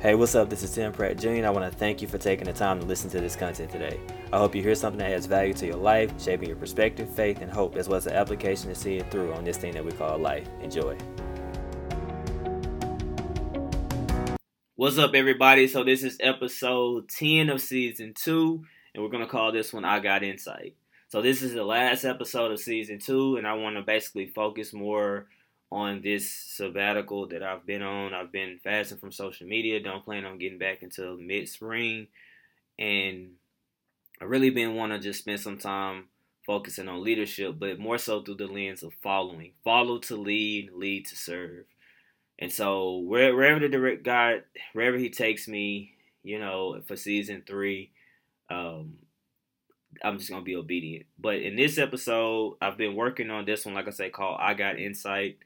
Hey, what's up? This is Tim Pratt Jr. I want to thank you for taking the time to listen to this content today. I hope you hear something that adds value to your life, shaping your perspective, faith, and hope, as well as the application to see it through on this thing that we call life. Enjoy. What's up, everybody? So, this is episode 10 of season 2, and we're going to call this one I Got Insight. So, this is the last episode of season 2, and I want to basically focus more on this sabbatical that I've been on. I've been fasting from social media. Don't plan on getting back until mid spring. And I really been want to just spend some time focusing on leadership, but more so through the lens of following. Follow to lead, lead to serve. And so wherever the direct God, wherever He takes me, you know, for season three, um, I'm just gonna be obedient. But in this episode, I've been working on this one, like I say, called I Got Insight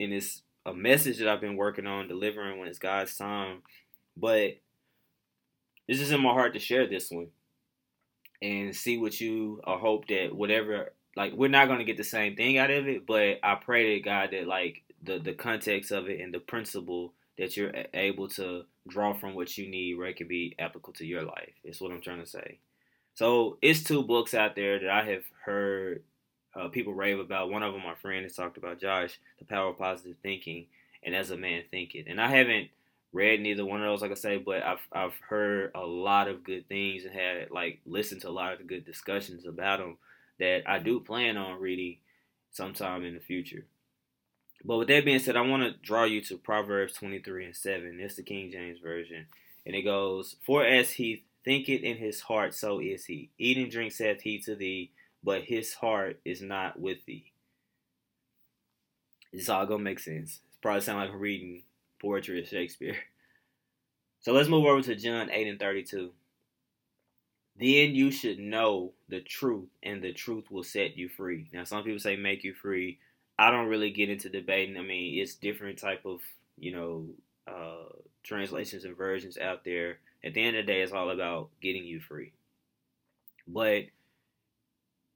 and it's a message that I've been working on delivering when it's God's time. But it's just in my heart to share this one and see what you or hope that whatever like we're not gonna get the same thing out of it, but I pray to God that like the the context of it and the principle that you're able to draw from what you need where it can be applicable to your life. Is what I'm trying to say. So it's two books out there that I have heard uh, people rave about. One of them, my friend, has talked about Josh, the power of positive thinking, and as a man thinking. And I haven't read neither one of those, like I say, but I've I've heard a lot of good things and had like listened to a lot of good discussions about them that I do plan on reading sometime in the future. But with that being said, I want to draw you to Proverbs 23 and 7. It's the King James Version. And it goes, For as he thinketh in his heart, so is he. Eat and drink saith he to thee, but his heart is not with thee. It's all gonna make sense. It's probably sound like I'm reading poetry of Shakespeare. So let's move over to John 8 and 32. Then you should know the truth, and the truth will set you free. Now, some people say make you free. I don't really get into debating. I mean, it's different type of you know uh, translations and versions out there. At the end of the day, it's all about getting you free. But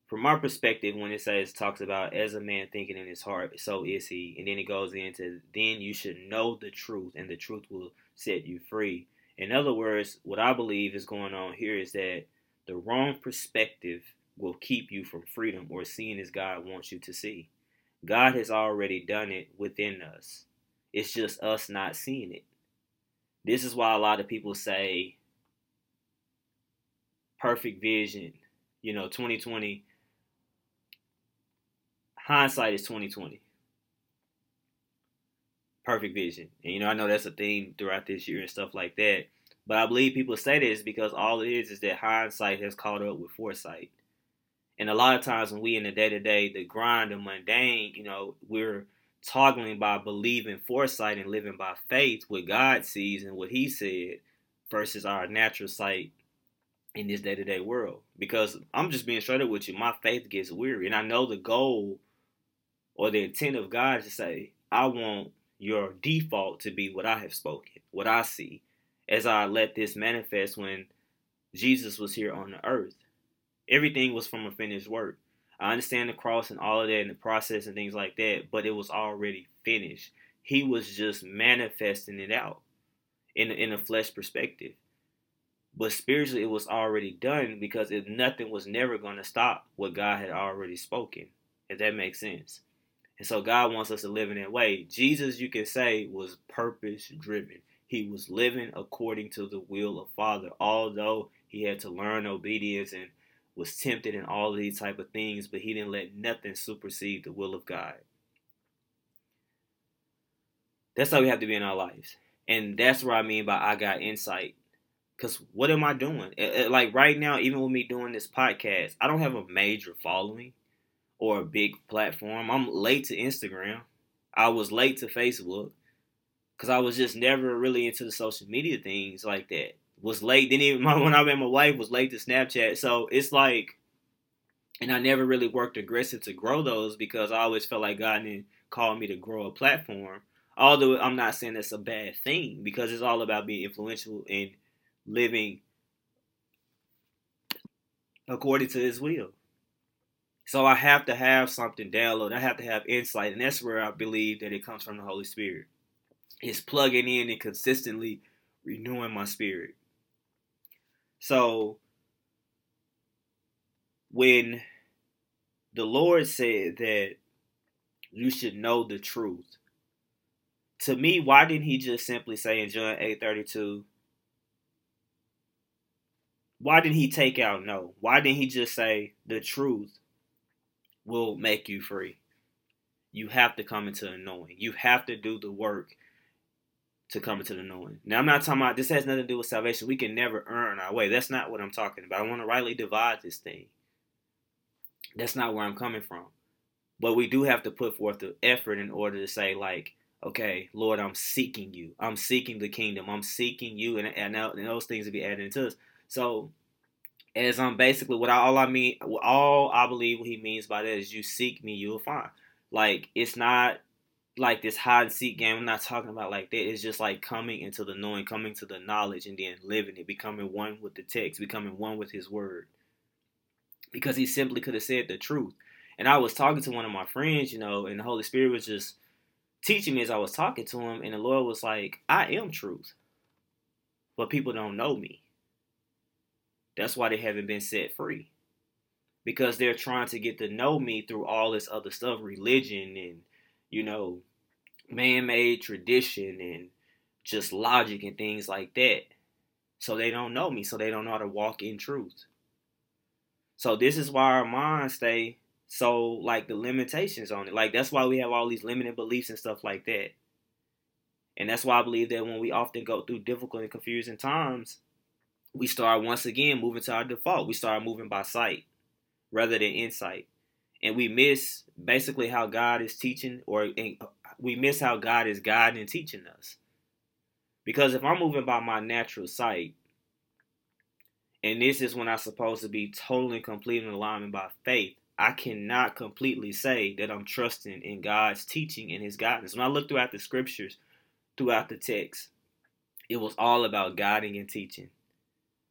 from our perspective, when it says talks about as a man thinking in his heart, so is he, and then it goes into then you should know the truth, and the truth will set you free. In other words, what I believe is going on here is that the wrong perspective will keep you from freedom or seeing as God wants you to see. God has already done it within us. It's just us not seeing it. This is why a lot of people say perfect vision, you know, 2020 hindsight is 2020. Perfect vision. And you know, I know that's a theme throughout this year and stuff like that. But I believe people say this because all it is is that hindsight has caught up with foresight. And a lot of times when we in the day to day, the grind and mundane, you know, we're toggling by believing foresight and living by faith, what God sees and what He said, versus our natural sight in this day to day world. Because I'm just being straight up with you, my faith gets weary. And I know the goal or the intent of God to say, I want your default to be what I have spoken, what I see, as I let this manifest when Jesus was here on the earth. Everything was from a finished work. I understand the cross and all of that and the process and things like that, but it was already finished. He was just manifesting it out in in a flesh perspective. But spiritually, it was already done because if nothing was never going to stop what God had already spoken. If that makes sense. And so God wants us to live in that way. Jesus, you can say, was purpose driven. He was living according to the will of Father, although he had to learn obedience and was tempted in all of these type of things, but he didn't let nothing supersede the will of God. That's how we have to be in our lives. And that's what I mean by I got insight. Because what am I doing? Like right now, even with me doing this podcast, I don't have a major following or a big platform. I'm late to Instagram. I was late to Facebook because I was just never really into the social media things like that. Was late. Then even my, when I met my wife was late to Snapchat. So it's like, and I never really worked aggressive to grow those because I always felt like God didn't call me to grow a platform. Although I'm not saying that's a bad thing because it's all about being influential and living according to His will. So I have to have something download. I have to have insight, and that's where I believe that it comes from the Holy Spirit. It's plugging in and consistently renewing my spirit. So when the Lord said that you should know the truth, to me, why didn't he just simply say in John 8 32, why didn't he take out no? Why didn't he just say the truth will make you free? You have to come into the knowing. You have to do the work to come into the knowing. Now I'm not talking about this has nothing to do with salvation. We can never earn our way. That's not what I'm talking about. I want to rightly divide this thing. That's not where I'm coming from. But we do have to put forth the effort in order to say, like, okay, Lord, I'm seeking you. I'm seeking the kingdom. I'm seeking you, and and, and those things will be added into us. So, as I'm um, basically what I, all I mean, all I believe what he means by that is, you seek me, you'll find. Like it's not like this hide and seek game. I'm not talking about like that. It's just like coming into the knowing, coming to the knowledge, and then living it, becoming one with the text, becoming one with His Word. Because He simply could have said the truth. And I was talking to one of my friends, you know, and the Holy Spirit was just teaching me as I was talking to him, and the Lord was like, I am truth. But people don't know me. That's why they haven't been set free. Because they're trying to get to know me through all this other stuff, religion and, you know, man made tradition and just logic and things like that. So they don't know me, so they don't know how to walk in truth. So this is why our minds stay so like the limitations on it. Like that's why we have all these limited beliefs and stuff like that. And that's why I believe that when we often go through difficult and confusing times, we start once again moving to our default. We start moving by sight rather than insight. And we miss basically how God is teaching, or we miss how God is guiding and teaching us. Because if I'm moving by my natural sight, and this is when I'm supposed to be totally complete in alignment by faith, I cannot completely say that I'm trusting in God's teaching and His guidance. When I look throughout the scriptures, throughout the text, it was all about guiding and teaching.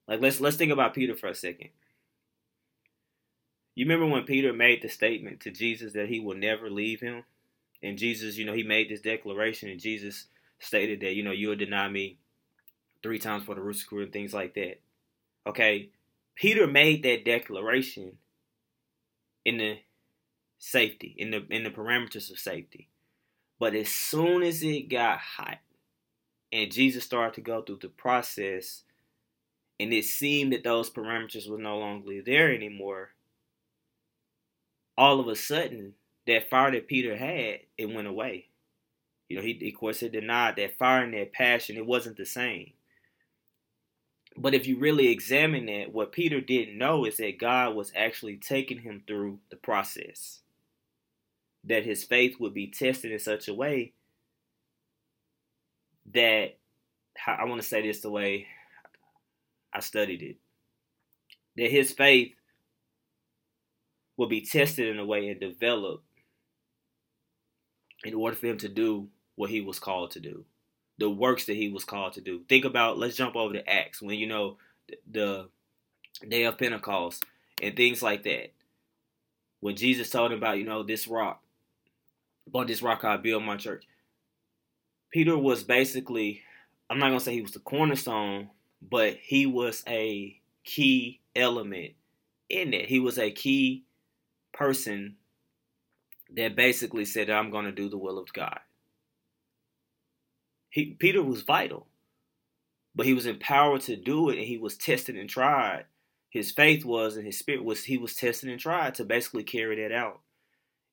Like let's let's think about Peter for a second. You remember when Peter made the statement to Jesus that he will never leave him? And Jesus, you know, he made this declaration and Jesus stated that, you know, you will deny me three times for the rooster crew and things like that. Okay. Peter made that declaration in the safety, in the in the parameters of safety. But as soon as it got hot and Jesus started to go through the process and it seemed that those parameters were no longer there anymore, all of a sudden that fire that Peter had, it went away. You know, he of course he denied that fire and that passion, it wasn't the same. But if you really examine that, what Peter didn't know is that God was actually taking him through the process. That his faith would be tested in such a way that I want to say this the way I studied it. That his faith will be tested in a way and developed in order for him to do what he was called to do the works that he was called to do. Think about let's jump over to Acts when you know the, day of Pentecost and things like that. When Jesus told him about, you know, this rock, upon this rock I build my church. Peter was basically, I'm not gonna say he was the cornerstone, but he was a key element in it. He was a key person that basically said, I'm gonna do the will of God. He, Peter was vital, but he was empowered to do it, and he was tested and tried. His faith was, and his spirit was. He was tested and tried to basically carry that out.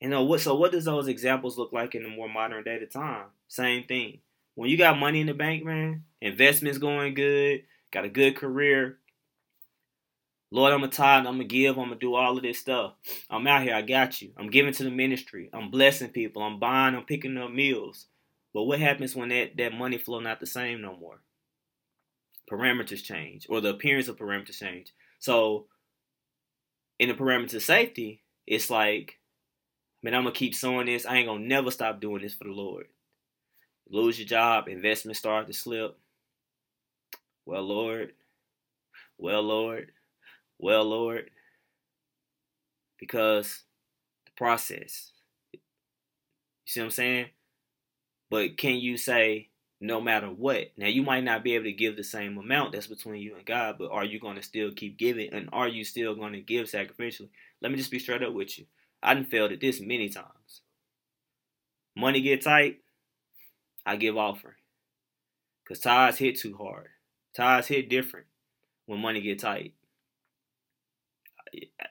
You know what? So what does those examples look like in the more modern day of time? Same thing. When you got money in the bank, man, investments going good, got a good career. Lord, I'm a tithe, I'm gonna give, I'm gonna do all of this stuff. I'm out here, I got you. I'm giving to the ministry. I'm blessing people. I'm buying, I'm picking up meals. But what happens when that, that money flow not the same no more? Parameters change, or the appearance of parameters change. So in the parameters of safety, it's like, man, I'm gonna keep sowing this. I ain't gonna never stop doing this for the Lord. Lose your job, investment start to slip. Well, Lord, well, Lord, well, Lord, because the process. You see what I'm saying? But can you say no matter what. Now you might not be able to give the same amount that's between you and God, but are you going to still keep giving and are you still going to give sacrificially? Let me just be straight up with you. I done failed at this many times. Money get tight, I give offering. Cause ties hit too hard. Ties hit different when money get tight.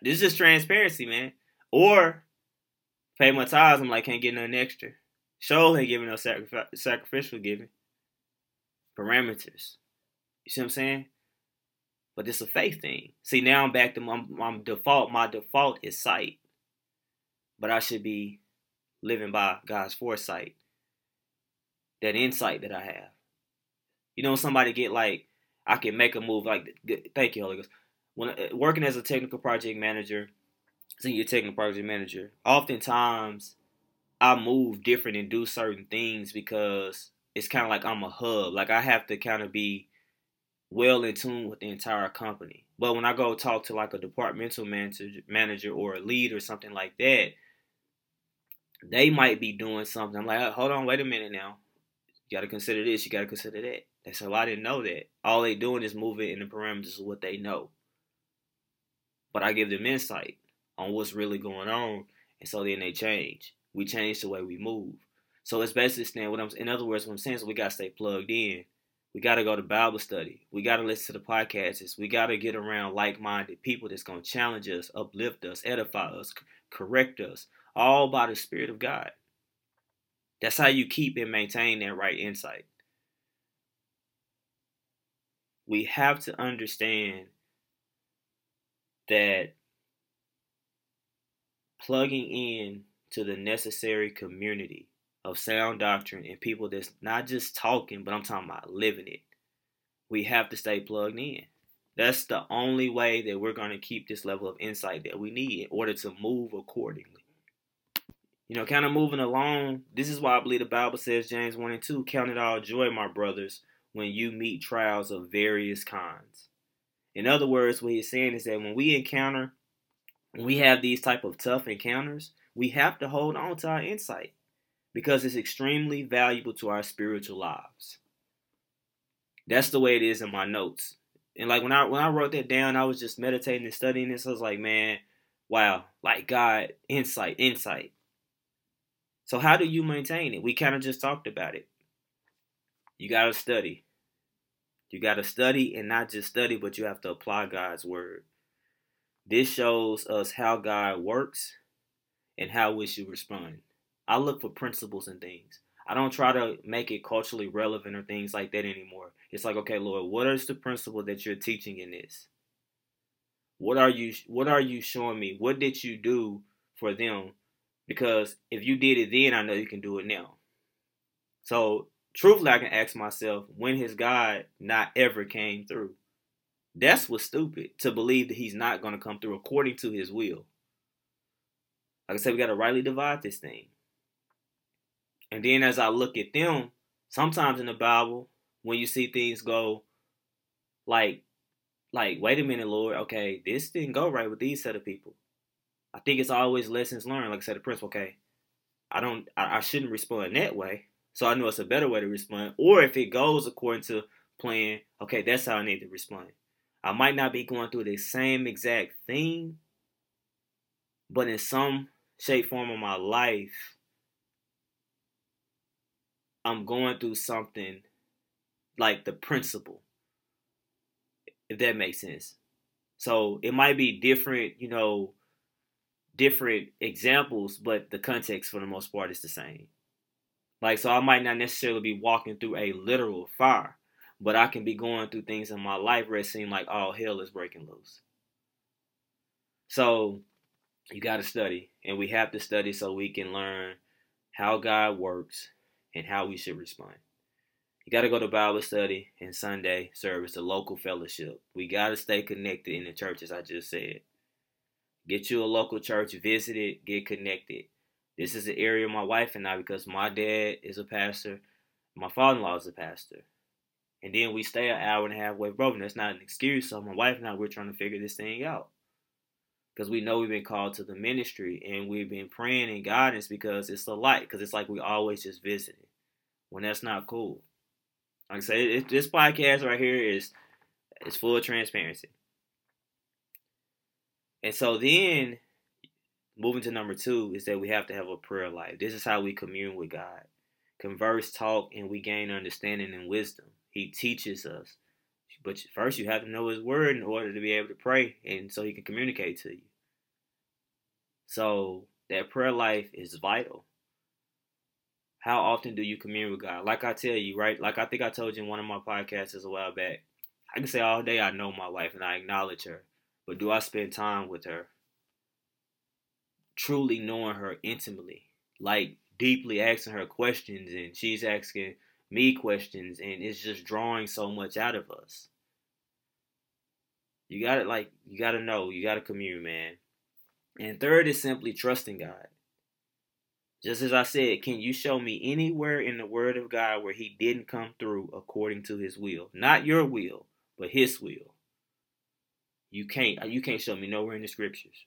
This is transparency, man. Or pay my ties, I'm like, can't get nothing extra. Show ain't giving no sacrificial giving parameters. You see what I'm saying? But it's a faith thing. See, now I'm back to my, my default. My default is sight. But I should be living by God's foresight. That insight that I have. You know, somebody get like, I can make a move like, thank you, Holy Ghost. When uh, working as a technical project manager, senior technical project manager, oftentimes I move different and do certain things because it's kind of like I'm a hub. Like I have to kind of be well in tune with the entire company. But when I go talk to like a departmental manager, manager or a lead or something like that, they might be doing something. I'm like, hold on, wait a minute now. You got to consider this. You got to consider that. Say, well, I didn't know that. All they doing is moving in the parameters of what they know. But I give them insight on what's really going on, and so then they change. We change the way we move. So it's basically saying what I'm. In other words, what I'm saying is we gotta stay plugged in. We gotta go to Bible study. We gotta listen to the podcasts. We gotta get around like-minded people that's gonna challenge us, uplift us, edify us, correct us, all by the Spirit of God. That's how you keep and maintain that right insight. We have to understand that plugging in to the necessary community of sound doctrine and people that's not just talking, but I'm talking about living it. We have to stay plugged in. That's the only way that we're going to keep this level of insight that we need in order to move accordingly. You know, kind of moving along, this is why I believe the Bible says, James 1 and 2, count it all joy, my brothers, when you meet trials of various kinds. In other words, what he's saying is that when we encounter, when we have these type of tough encounters, we have to hold on to our insight because it's extremely valuable to our spiritual lives. That's the way it is in my notes. And like when I when I wrote that down, I was just meditating and studying this. I was like, man, wow, like God, insight, insight. So how do you maintain it? We kind of just talked about it. You got to study. You got to study and not just study, but you have to apply God's word. This shows us how God works and how we should respond. I look for principles and things. I don't try to make it culturally relevant or things like that anymore. It's like, okay, Lord, what is the principle that you're teaching in this? What are you what are you showing me? What did you do for them? Because if you did it then, I know you can do it now. So truthfully, I can ask myself, when has God not ever came through? That's what's stupid to believe that He's not going to come through according to His will. Like I said, we got to rightly divide this thing. And then as I look at them, sometimes in the Bible, when you see things go like, like, wait a minute, Lord, okay, this didn't go right with these set of people. I think it's always lessons learned. Like I said, the principle, okay, I don't, I, I shouldn't respond that way. So I know it's a better way to respond. Or if it goes according to plan, okay, that's how I need to respond. I might not be going through the same exact thing, but in some shape, form of my life, I'm going through something like the principle, if that makes sense. So it might be different, you know, different examples, but the context for the most part is the same. Like, so I might not necessarily be walking through a literal fire, but I can be going through things in my life where it seems like all hell is breaking loose. So you got to study, and we have to study so we can learn how God works and how we should respond. You got to go to Bible study and Sunday service, the local fellowship. We got to stay connected in the church, as I just said. Get you a local church, visit it, get connected. This is the area my wife and I, because my dad is a pastor, my father-in-law is a pastor. And then we stay an hour and a half away from That's not an excuse. So my wife and I, we're trying to figure this thing out. Because we know we've been called to the ministry and we've been praying in guidance because it's a light. Because it's like we always just visiting when that's not cool. Like I said, it, this podcast right here is is full of transparency. And so then moving to number two is that we have to have a prayer life. This is how we commune with God. Converse, talk, and we gain understanding and wisdom. He teaches us. But first you have to know his word in order to be able to pray and so he can communicate to you. So that prayer life is vital. How often do you commune with God? Like I tell you, right? Like I think I told you in one of my podcasts a while back. I can say all day I know my wife and I acknowledge her. But do I spend time with her? Truly knowing her intimately. Like deeply asking her questions and she's asking me questions and it's just drawing so much out of us. You gotta like you gotta know, you gotta commune, man. And third is simply trusting God. Just as I said, can you show me anywhere in the Word of God where He didn't come through according to His will? Not your will, but His will. You can't you can't show me nowhere in the scriptures.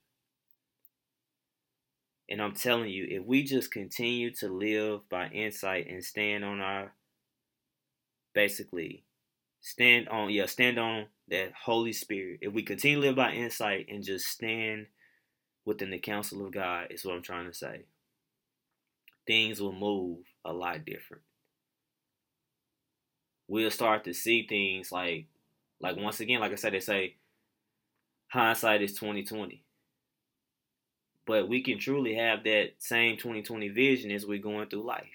And I'm telling you, if we just continue to live by insight and stand on our basically stand on yeah, stand on that Holy Spirit. If we continue to live by insight and just stand within the counsel of God, is what I'm trying to say. Things will move a lot different. We'll start to see things like like once again, like I said, they say hindsight is 2020. But we can truly have that same 2020 vision as we're going through life.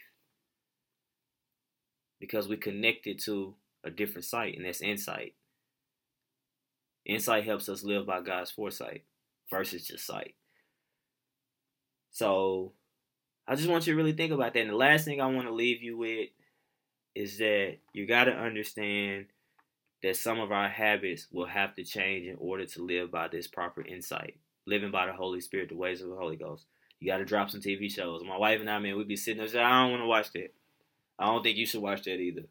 Because we're connected to a different sight, and that's insight. Insight helps us live by God's foresight versus just sight. So I just want you to really think about that. And the last thing I want to leave you with is that you got to understand that some of our habits will have to change in order to live by this proper insight, living by the Holy Spirit, the ways of the Holy Ghost. You got to drop some TV shows. My wife and I, man, we'd be sitting there saying, I don't want to watch that. I don't think you should watch that either.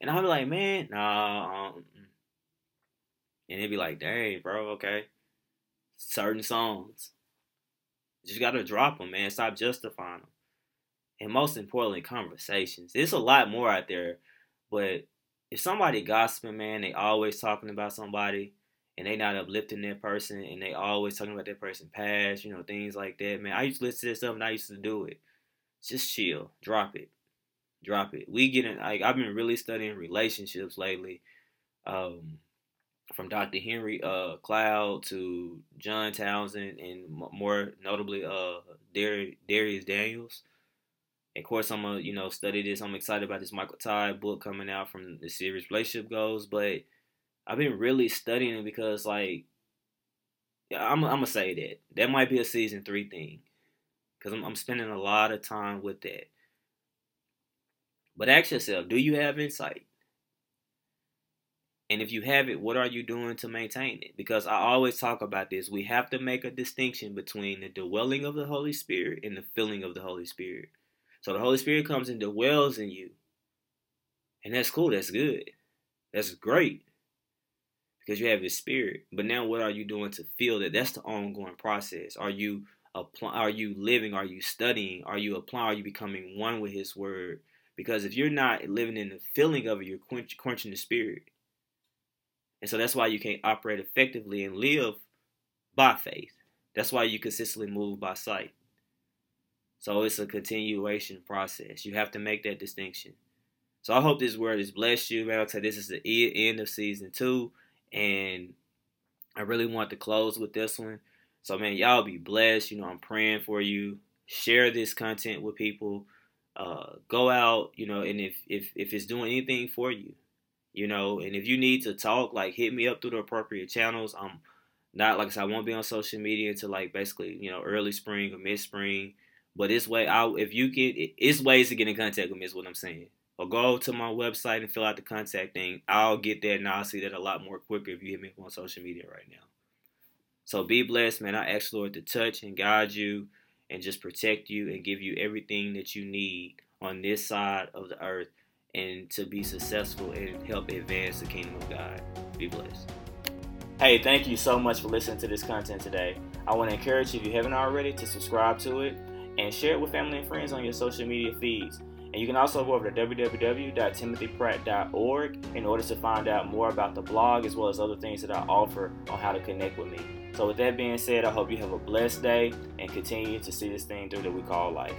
And I'll be like, man, nah. Um, and they'd be like, dang, bro, okay. Certain songs. Just got to drop them, man. Stop justifying them. And most importantly, conversations. There's a lot more out there, but if somebody gossiping, man, they always talking about somebody and they not uplifting that person and they always talking about that person past, you know, things like that, man. I used to listen to this stuff and I used to do it. Just chill. Drop it. Drop it. We get in like I've been really studying relationships lately. Um from Dr. Henry uh Cloud to John Townsend and more notably uh Dharius Daniels of course, I'm gonna you know study this. I'm excited about this Michael Todd book coming out from the series Relationship Goals. But I've been really studying it because like I'm, I'm gonna say that that might be a season three thing because I'm, I'm spending a lot of time with that. But ask yourself, do you have insight? And if you have it, what are you doing to maintain it? Because I always talk about this. We have to make a distinction between the dwelling of the Holy Spirit and the filling of the Holy Spirit. So the Holy Spirit comes and dwells in you. And that's cool. That's good. That's great. Because you have his spirit. But now what are you doing to feel that? That's the ongoing process. Are you apply, are you living? Are you studying? Are you applying? Are you becoming one with his word? Because if you're not living in the feeling of it, you're quench, quenching the spirit. And so that's why you can't operate effectively and live by faith. That's why you consistently move by sight. So it's a continuation process. You have to make that distinction. So I hope this word has blessed you, man. I'll you, this is the end of season two, and I really want to close with this one. So man, y'all be blessed. You know, I'm praying for you. Share this content with people. Uh, go out, you know, and if if if it's doing anything for you, you know, and if you need to talk, like hit me up through the appropriate channels. I'm not like I said, I won't be on social media until like basically, you know, early spring or mid spring. But it's way I if you get it's ways to get in contact with me is what I'm saying. Or go to my website and fill out the contact thing. I'll get that and I'll see that a lot more quicker if you hit me on social media right now. So be blessed, man. I ask Lord to touch and guide you and just protect you and give you everything that you need on this side of the earth and to be successful and help advance the kingdom of God. Be blessed. Hey, thank you so much for listening to this content today. I want to encourage you, if you haven't already, to subscribe to it and share it with family and friends on your social media feeds. And you can also go over to www.timothypratt.org in order to find out more about the blog as well as other things that I offer on how to connect with me. So, with that being said, I hope you have a blessed day and continue to see this thing through that we call life.